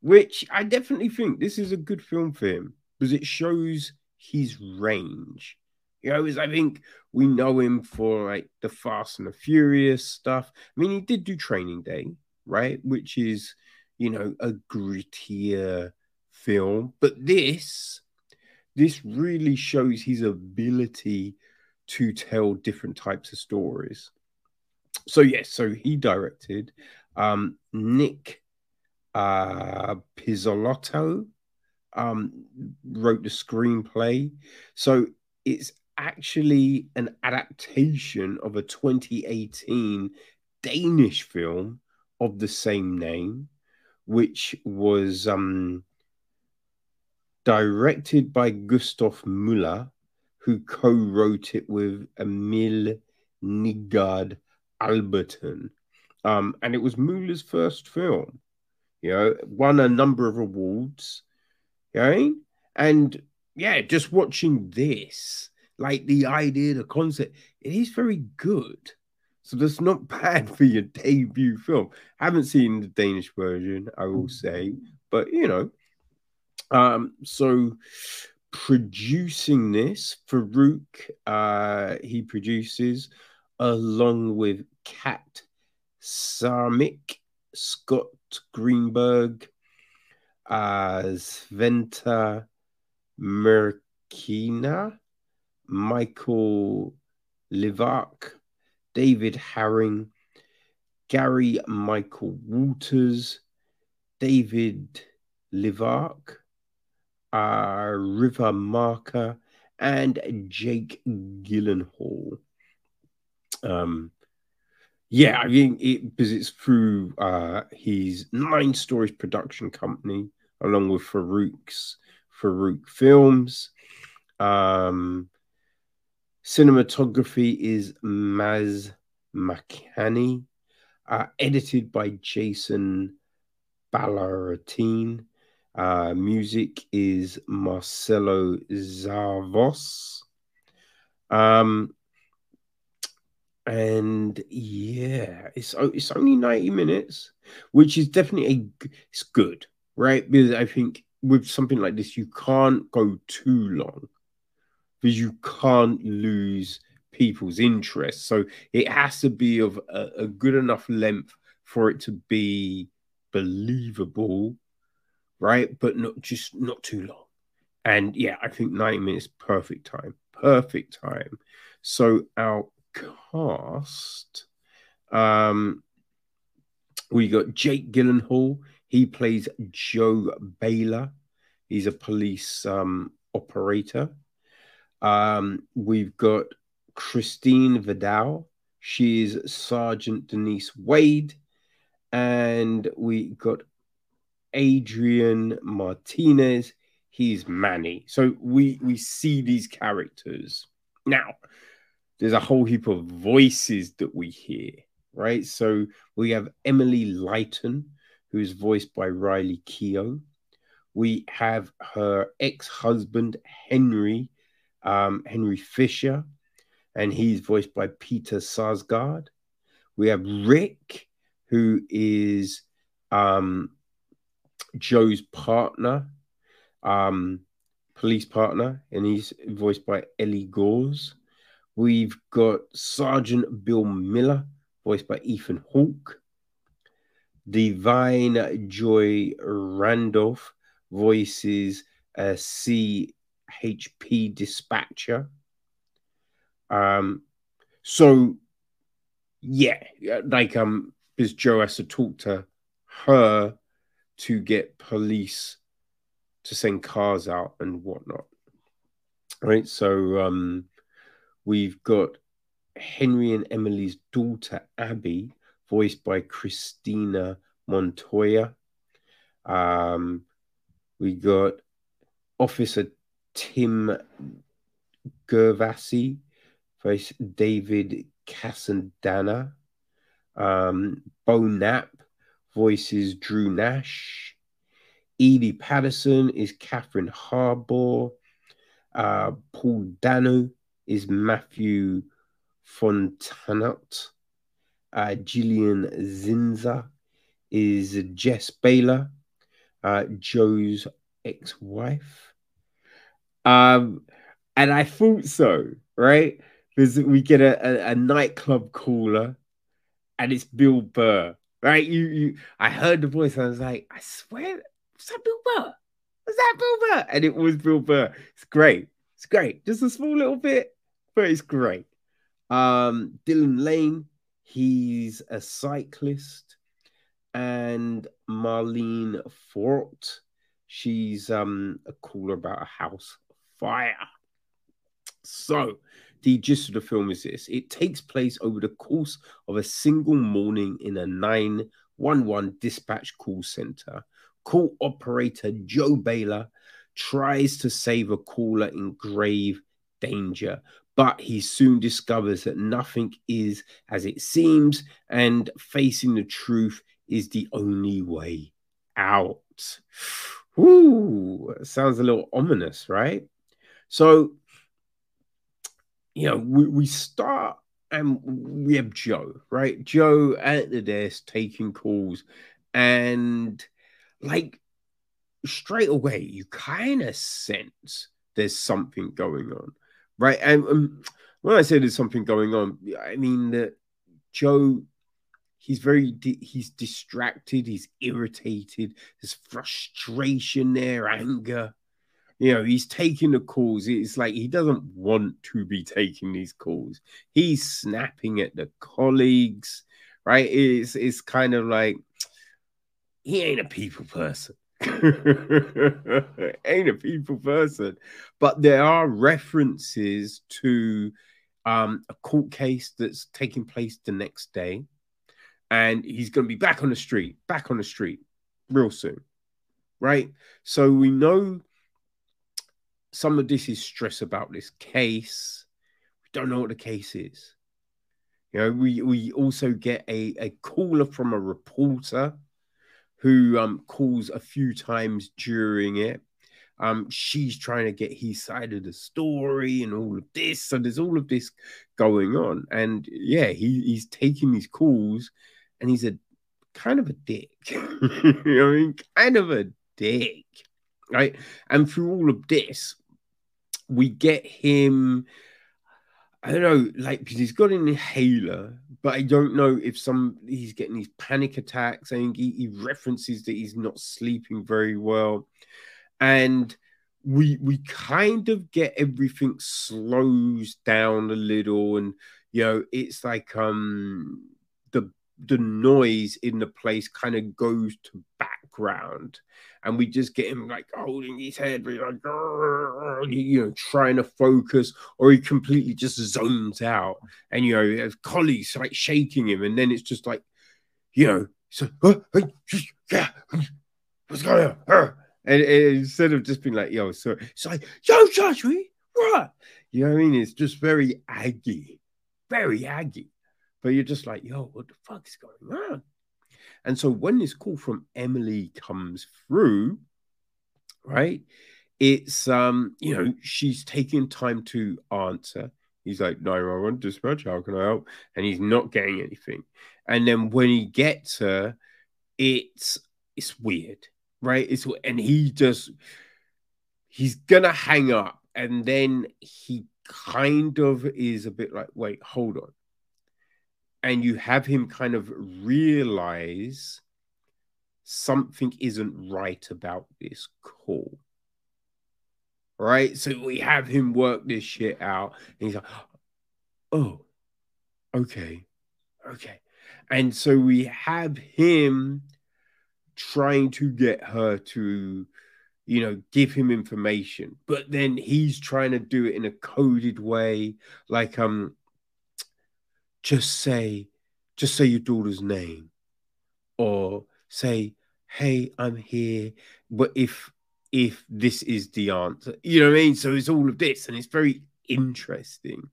Which I definitely think this is a good film for him because it shows his range. You know, as I think we know him for like the Fast and the Furious stuff. I mean, he did do Training Day, right? Which is, you know, a grittier film. But this, this really shows his ability to tell different types of stories. So yes, so he directed um Nic uh Pizzolatto um wrote the screenplay. So it's actually an adaptation of a 2018 Danish film of the same name, which was um, directed by Gustav Möller, who co wrote it with Emil Nygaard Albertsen. Um, and it was Möller's first film, you know, won a number of awards, you know? and yeah, just watching this like the idea, the concept, it is very good. So that's not *laughs* bad for your debut film. I haven't seen the Danish version, I will say, but you know. Um, so producing this, Fuqua, uh, he produces along with Kat Samick, Scott Greenberg, uh, Svetlana Metkina, Michel Litvak, David Haring, Gary Michael Walters, David Litvak, uh, Riva Marker, and Jake Gyllenhaal. Um, yeah, I mean, it, because it's through uh, his Nine Stories production company, along with Fuqua's Fuqua Films. Um, cinematography is Maz Makhani, uh, edited by Jason Ballantine. Uh, music is Marcelo Zarvos. Um, and yeah, it's it's only 90 minutes, which is definitely a, it's good, right? Because I think with something like this, you can't go too long because you can't lose people's interest. So it has to be of a, a good enough length for it to be believable, right? But not just not too long. And yeah, I think 90 minutes perfect time. Perfect time. So our cast. Um, we got Jake Gyllenhaal. He plays Joe Baylor. He's a police um, operator. Um, we've got Christina Vidal. She's Sergeant Denise Wade. And we got Adrian Martinez. He's Manny. So we we see these characters. Now, there's a whole heap of voices that we hear, right? So we have Emily Lighton, who is voiced by Riley Keough. We have her ex-husband Henry, um, Henry Fisher, and he's voiced by Peter Sarsgaard. We have Rick, who is um, Joe's partner, um, police partner, and he's voiced by Eli Goree. We've got Sergeant Bill Miller, voiced by Ethan Hawke. Da'Vine Joy Randolph voices a CHP dispatcher. Um, so yeah, like um, because Joe has to talk to her to get police to send cars out and whatnot. Right. So um We've got Henry and Emily's daughter, Abby, voiced by Christiana Montoya. Um, we got Officer Tim Gervasi, voiced David Castañeda. Um, Beau Knapp voices Drew Nash. Edi Patterson is Catherine Harbour. Uh, Paul Dano is Matthew Fontenot. Uh, Gillian Zinser is Jess Baylor, uh, Joe's ex wife. Um, and I thought so, right? Because we get a, a, a, nightclub caller and it's Bill Burr, right? You, you, I heard the voice and I was like, I swear, was that Bill Burr? Was that Bill Burr? And it was Bill Burr. It's great. It's great. Just a small little bit, but it's great. Um, Dylan Lane, he's a cyclist, and Marlene Forte, she's um, a caller about a house fire. So, the gist of the film is this it takes place over the course of a single morning in a 911 dispatch call center. Call operator Joe Baylor tries to save a caller in grave danger, but he soon discovers that nothing is as it seems, and facing the truth is the only way out. Ooh, sounds a little ominous, right? So, you know, we, we start and we have Joe, right? Joe at the desk taking calls, and like straight away, you kind of sense there's something going on right? And um, when I say there's something going on, I mean that Joe, he's very, di- he's distracted, he's irritated, there's frustration there, anger. You know, he's taking the calls. It's like he doesn't want to be taking these calls. He's snapping at the colleagues, right? It's it's kind of like he ain't a people person. *laughs* ain't a people person. But there are references to um, a court case that's taking place the next day, and he's going to be back on the street, back on the street real soon, right? So we know some of this is stress about this case. We don't know what the case is. You know, we, we also get a, a caller from a reporter who um, calls a few times during it. Um, she's trying to get his side of the story and all of this. So there's all of this going on. And yeah, he, he's taking these calls and he's a kind of a dick. *laughs* I mean? Kind of a dick. Right. And through all of this, we get him. I don't know, like because he's got an inhaler, but I don't know if some he's getting these panic attacks. I think he, he references that he's not sleeping very well, and we we kind of get everything slows down a little, and you know it's like um the the noise in the place kind of goes to background. And we just get him like holding his head like you know trying to focus or he completely just zones out. And you know his colleagues like shaking him. And then it's just like you know so yeah what's going on? And, and, instead of just being like yo so it's like yo Joshua what? You know what I mean? It's just very aggy very aggy. But you're just like, yo, what the fuck is going on? And so when this call from Emily comes through, right, it's um, you know, she's taking time to answer. He's like, 911 dispatch, how can I help? And he's not getting anything. And then when he gets her, it's it's weird, right? It's and he just he's gonna hang up, and then he kind of is a bit like, wait, hold on and you have him kind of realize something isn't right about this call. Right? So we have him work this shit out, and he's like, oh, okay, okay. And so we have him trying to get her to, you know, give him information, but then he's trying to do it in a coded way, like, um, just say, just say your daughter's name, or say, "Hey, I'm here." But if if this is the answer, you know what I mean. So it's all of this, and it's very interesting,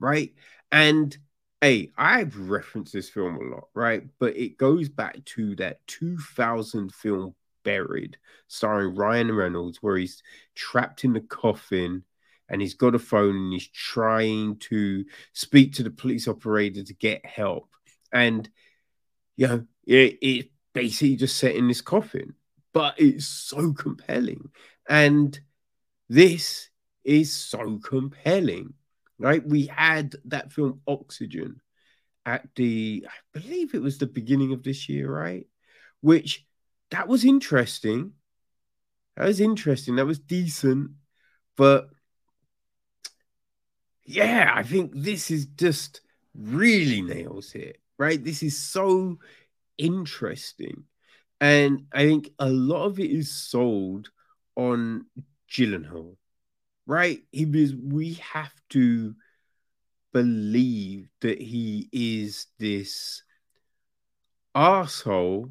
right? And hey, I've referenced this film a lot, right? But it goes back to that 2000 film Buried, starring Ryan Reynolds, where he's trapped in the coffin and he's got a phone and he's trying to speak to the police operator to get help. And, you know, it, it basically just set in this coffin, but it's so compelling. And this is so compelling, right? We had that film Oxygen at the, I believe it was the beginning of this year, right? Which that was interesting. That was interesting. That was decent. But yeah, I think this is just really nails it, right? This is so interesting. And I think a lot of it is sold on Gyllenhaal, right? He because we have to believe that he is this asshole,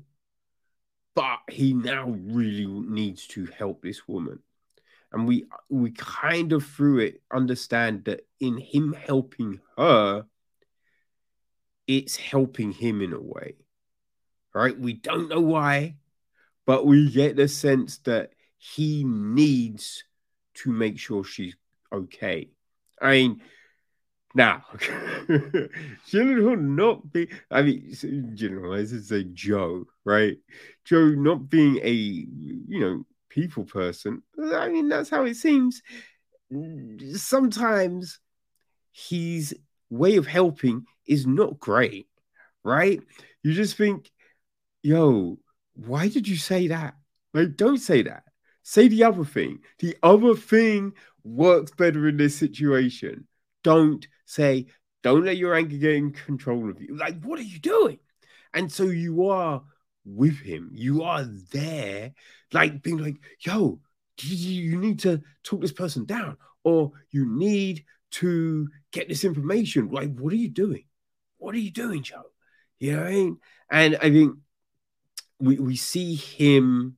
but he now really needs to help this woman and we we kind of through it understand that in him helping her it's helping him in a way right? We don't know why but we get the sense that he needs to make sure she's okay. I mean now *laughs* Gyllenhaal not be I mean Gyllenhaal I say Joe right? Joe not being a you know people person. I mean, that's how it seems. Sometimes his way of helping is not great, right? You just think, yo, why did you say that? Like, don't say that. Say the other thing. The other thing works better in this situation. Don't say, don't let your anger get in control of you. Like, what are you doing? And so you are with him. You are there, like being like, yo, you need to talk this person down, or you need to get this information. Like, what are you doing? What are you doing, Joe? You know what I mean? And I think we we see him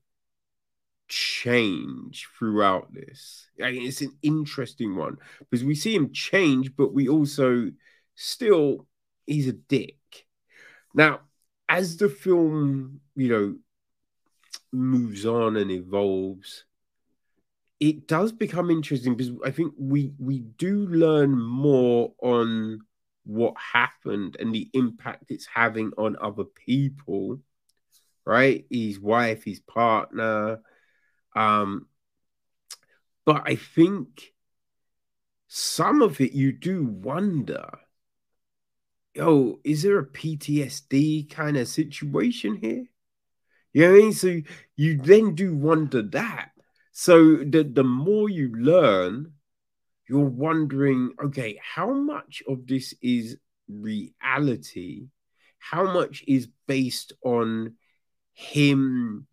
change throughout this. I mean, it's an interesting one because we see him change, but we also still he's a dick. Now, as the film, you know, moves on and evolves, it does become interesting because I think we we do learn more on what happened and the impact it's having on other people, right? His wife, his partner. Um, but I think some of it you do wonder, oh, is there a PTSD kind of situation here? You know what I mean? So you then do wonder that. So the, the more you learn, you're wondering, okay, how much of this is reality? How much is based on him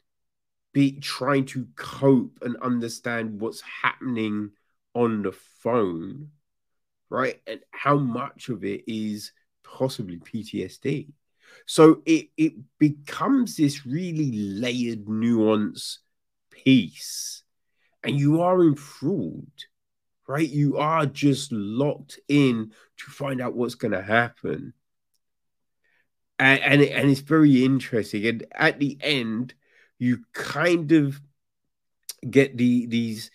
be trying to cope and understand what's happening on the phone, right? And how much of it is possibly PTSD. So it it becomes this really layered nuance piece, and you are enthralled, right? You are just locked in to find out what's going to happen. And, and, and it's very interesting. And at the end, you kind of get the these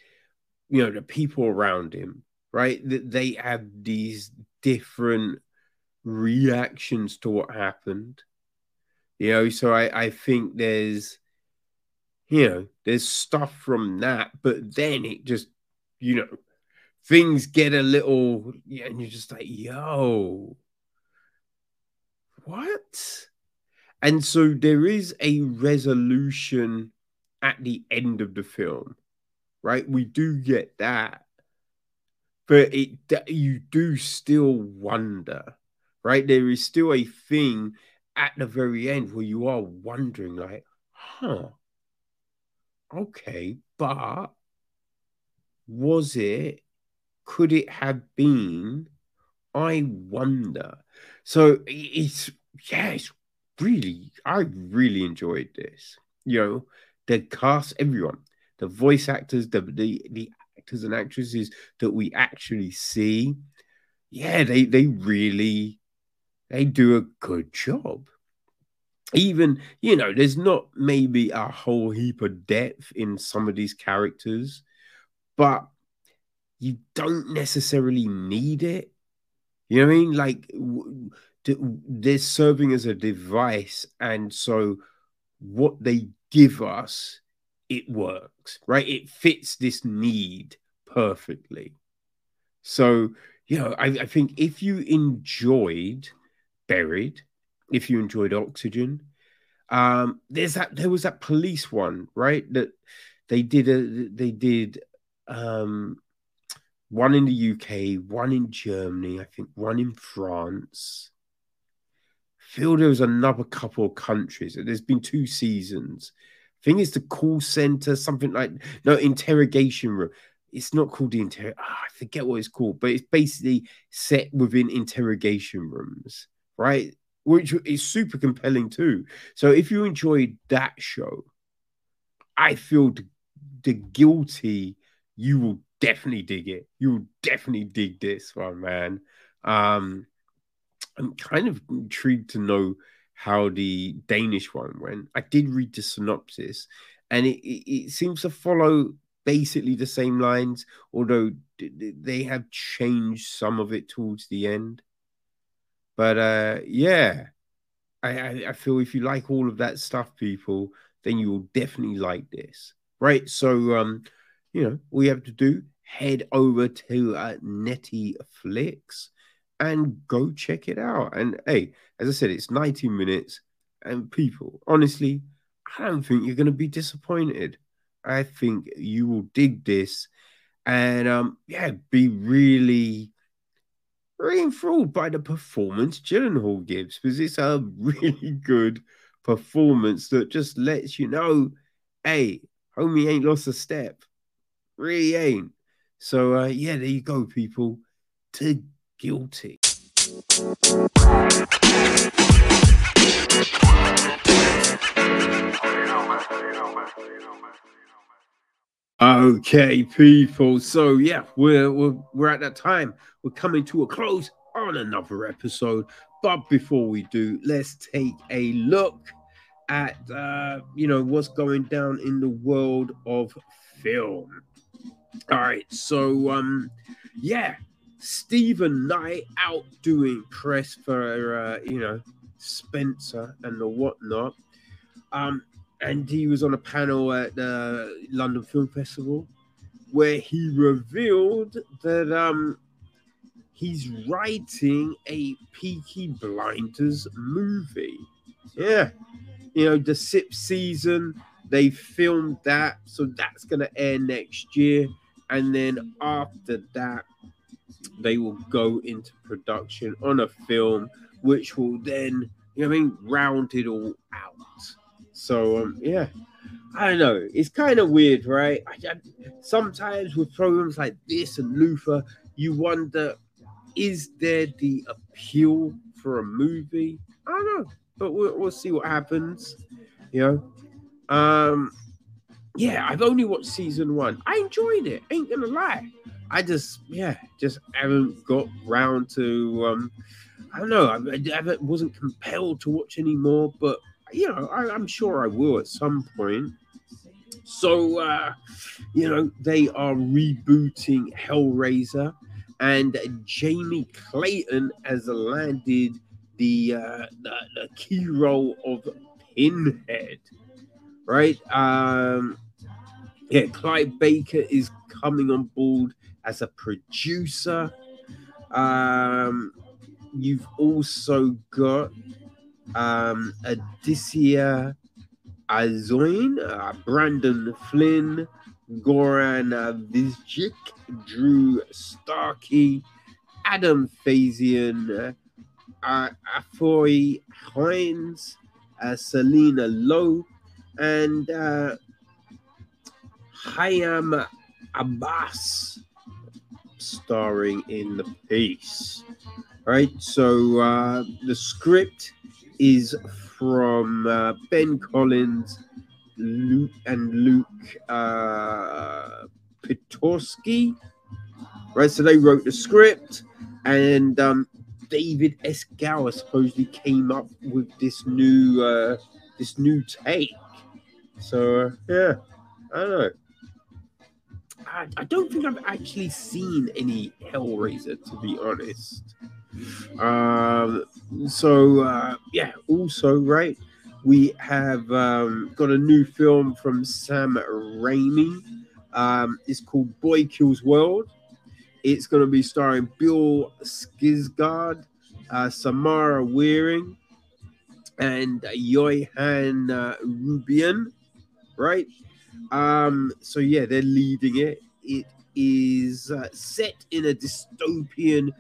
you know the people around him right that they have these different reactions to what happened you know so i i think there's you know there's stuff from that but then it just you know things get a little yeah and you're just like yo what and so there is a resolution at the end of the film, right? We do get that. But it you do still wonder, right? There is still a thing at the very end where you are wondering, like, huh, okay, but was it, could it have been? I wonder. So it's, yeah, it's really, I really enjoyed this. You know, the cast, everyone, the voice actors, the the, the actors and actresses that we actually see, yeah, they they really they do a good job. Even you know, there's not maybe a whole heap of depth in some of these characters, but you don't necessarily need it. You know what I mean? Like they're serving as a device, and so what they give us, it works, right? It fits this need perfectly. So, you know, I, I think if you enjoyed Buried, if you enjoyed Oxygen, um, there's that there was that police one, right? That they did a they did um one in the UK, one in Germany, I think one in France feel there was another couple of countries. There's been two seasons. I think it's the call center, something like no interrogation room. It's not called the inter. Oh, I forget what it's called, but it's basically set within interrogation rooms, right? Which is super compelling too. So if you enjoyed that show, I feel the, the guilty. You will definitely dig it. You will definitely dig this one, man. Um, I'm kind of intrigued to know how the Danish one went. I did read the synopsis, and it, it, it seems to follow basically the same lines, although they have changed some of it towards the end. But uh, yeah, I, I, feel if you like all of that stuff, people, then you will definitely like this, right? So, um, you know, all you have to do head over to uh, Netflix and go check it out. And hey, as I said, it's 90 minutes. And people, honestly, I don't think you're going to be disappointed. I think you will dig this and um yeah, be really really enthralled by the performance Gyllenhaal gives because it's a really *laughs* good performance that just lets you know, hey, homie ain't lost a step. Really ain't. So uh yeah, there you go, people. To guilty. Okay, people. So yeah, we're, we're we're at that time. We're coming to a close on another episode. But before we do, let's take a look at uh, you know what's going down in the world of film. All right, so um, yeah, Steven Knight out doing press for uh, you know Spencer and the whatnot. Um, and he was on a panel at the London Film Festival where he revealed that um he's writing a Peaky Blinders movie. Yeah, you know the Sip season they filmed that, so that's gonna air next year, and then after that they will go into production on a film which will then you know I mean round it all out. So um, yeah, I don't know. It's kind of weird, right? I, I, sometimes with programs like this and Luther, you wonder, is there the appeal for a movie? I don't know, but we'll, we'll see what happens. You know, um, yeah, I've only watched season one. I enjoyed it. Ain't gonna lie. I just, yeah, just haven't got round to. Um, I don't know. I, I wasn't compelled to watch anymore, but you know, I, am sure I will at some point. So, uh, you know, they are rebooting Hellraiser, and Jamie Clayton has landed the, uh, the, the key role of Pinhead, right? Um, yeah, Clive Barker is coming on board as a producer. Um, you've also got um, Odessa A'zion, uh, Brandon Flynn, Goran Višnjić, Drew Starkey, Adam Faison, uh, Afoy Hines, uh, Selina Lo, and uh, Hiam Abbass starring in the piece. All right, so uh, the script is from uh, Ben Collins, Luke and Luke uh, Piotrowski. Right, so they wrote the script, and um, David S. Goyer supposedly came up with this new uh, this new take. So uh, yeah, I don't know. I, I don't think I've actually seen any Hellraiser, to be honest. Um, so uh, yeah, also right, we have um, got a new film from Sam Raimi. Um, it's called Boy Kills World. It's going to be starring Bill Skarsgård, uh, Samara Weaving, and Johan uh, Ruhian. Right. Um, so yeah, they're leading it. It is uh, set in a dystopian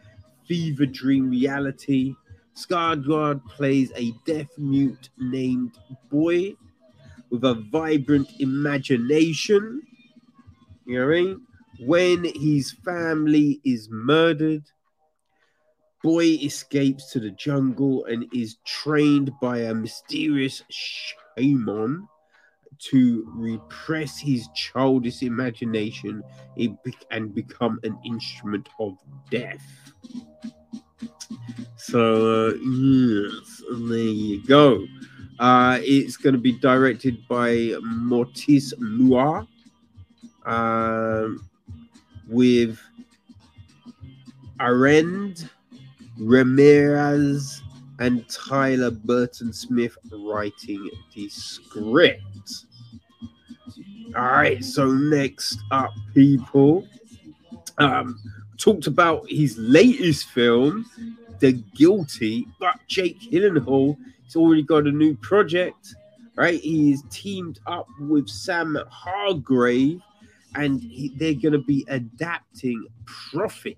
fever dream reality. Skarsgård plays a deaf mute named Boy with a vibrant imagination. You know what I mean? When his family is murdered, Boy escapes to the jungle and is trained by a mysterious shaman to repress his childish imagination and become an instrument of death. So, uh, yes, there you go. Uh, it's going to be directed by Moritz Mohr uh, with Arend Remmers and Tyler Burton Smith writing the script. All right, so next up, people. Um, talked about his latest film, The Guilty, but Jake Gyllenhaal has already got a new project, right? He's teamed up with Sam Hargrave, and he, they're going to be adapting Prophet,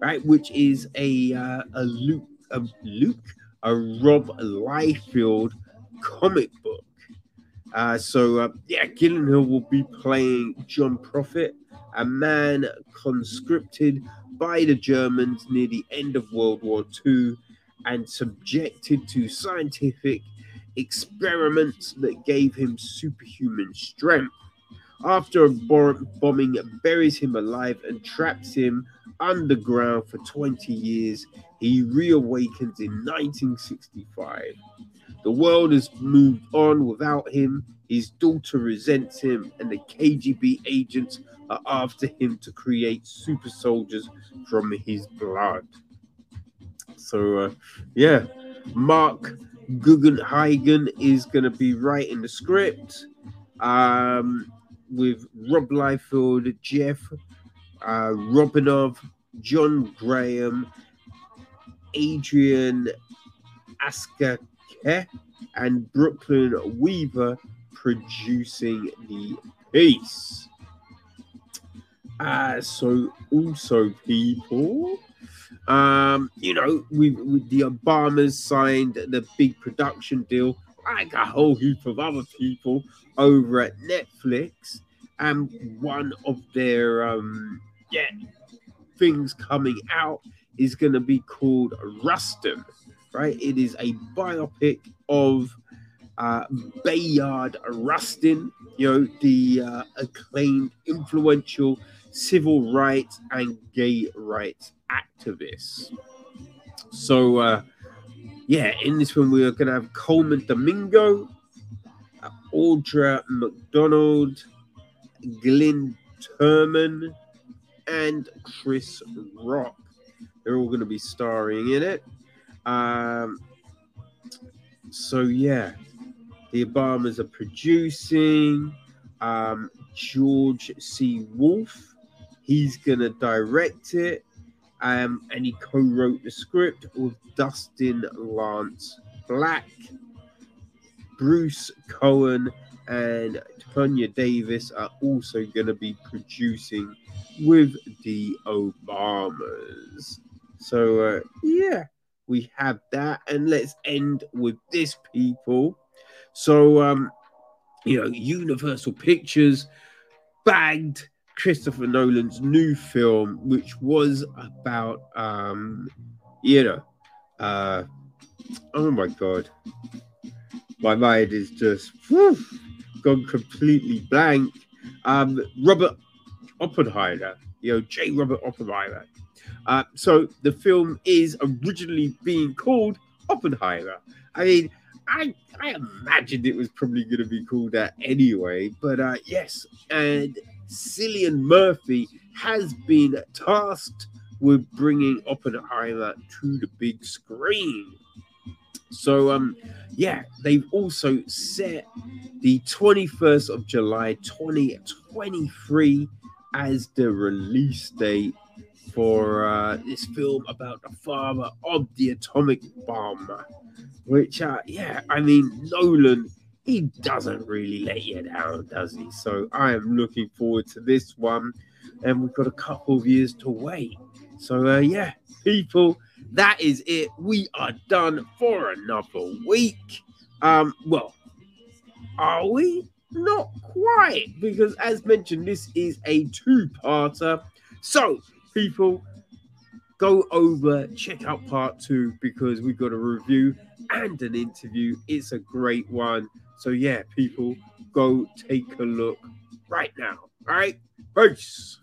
right? Which is a uh, a Luke, a Luke, a Rob Liefeld comic book. Uh, so uh, yeah, Gyllenhaal will be playing John Prophet, a man conscripted by the Germans near the end of World War II and subjected to scientific experiments that gave him superhuman strength. After a bombing buries him alive and traps him underground for 20 years, he reawakens in 1965. The world has moved on without him. His daughter resents him, and the KGB agents are after him to create super soldiers from his blood. So, uh, yeah, Marc Guggenheim is going to be writing the script um, with Rob Liefeld, Jeff uh, Robinov, John Graham, Adrian Askarieh, and Brooklyn Weaver producing the piece. Uh, so also people um, you know, with, with the Obamas signed the big production deal, like a whole heap of other people over at Netflix, and one of their um, yeah things coming out is going to be called Rustin, right? It is a biopic of uh, Bayard Rustin, you know, the uh, acclaimed, influential civil rights and gay rights activist. So, uh, yeah, in this one, we are going to have Colman Domingo, uh, Audra McDonald, Glynn Turman, and Chris Rock. They're all going to be starring in it. Um, so, yeah, the Obamas are producing. Um, George C. Wolfe, he's going to direct it um, and he co-wrote the script with Dustin Lance Black, Bruce Cohen, and Tonia Davis are also going to be producing with the Obamas. So uh, yeah, we have that, and let's end with this, people. So um, you know, Universal Pictures bagged Christopher Nolan's new film, which was about, um, you know, uh, oh my god, my mind is just whew, gone completely blank. Um, Robert Oppenheimer, you know, J. Robert Oppenheimer. Uh, so the film is originally being called Oppenheimer. I mean, I I imagined it was probably going to be called that anyway, but uh, yes, and Cillian Murphy has been tasked with bringing Oppenheimer to the big screen. So, um, yeah, they've also set the 21st of July 2023 as the release date for uh, this film about the father of the atomic bomb. Which, uh, yeah, I mean, Nolan he doesn't really let you down, does he? So I am looking forward to this one, and we've got a couple of years to wait. So uh, yeah, people, that is it. We are done for another week. Um, well, are we? Not quite, because as mentioned, this is a two-parter. So, people, go over, check out part two because we've got a review and an interview. It's a great one. So yeah, people, go take a look right now. All right, peace.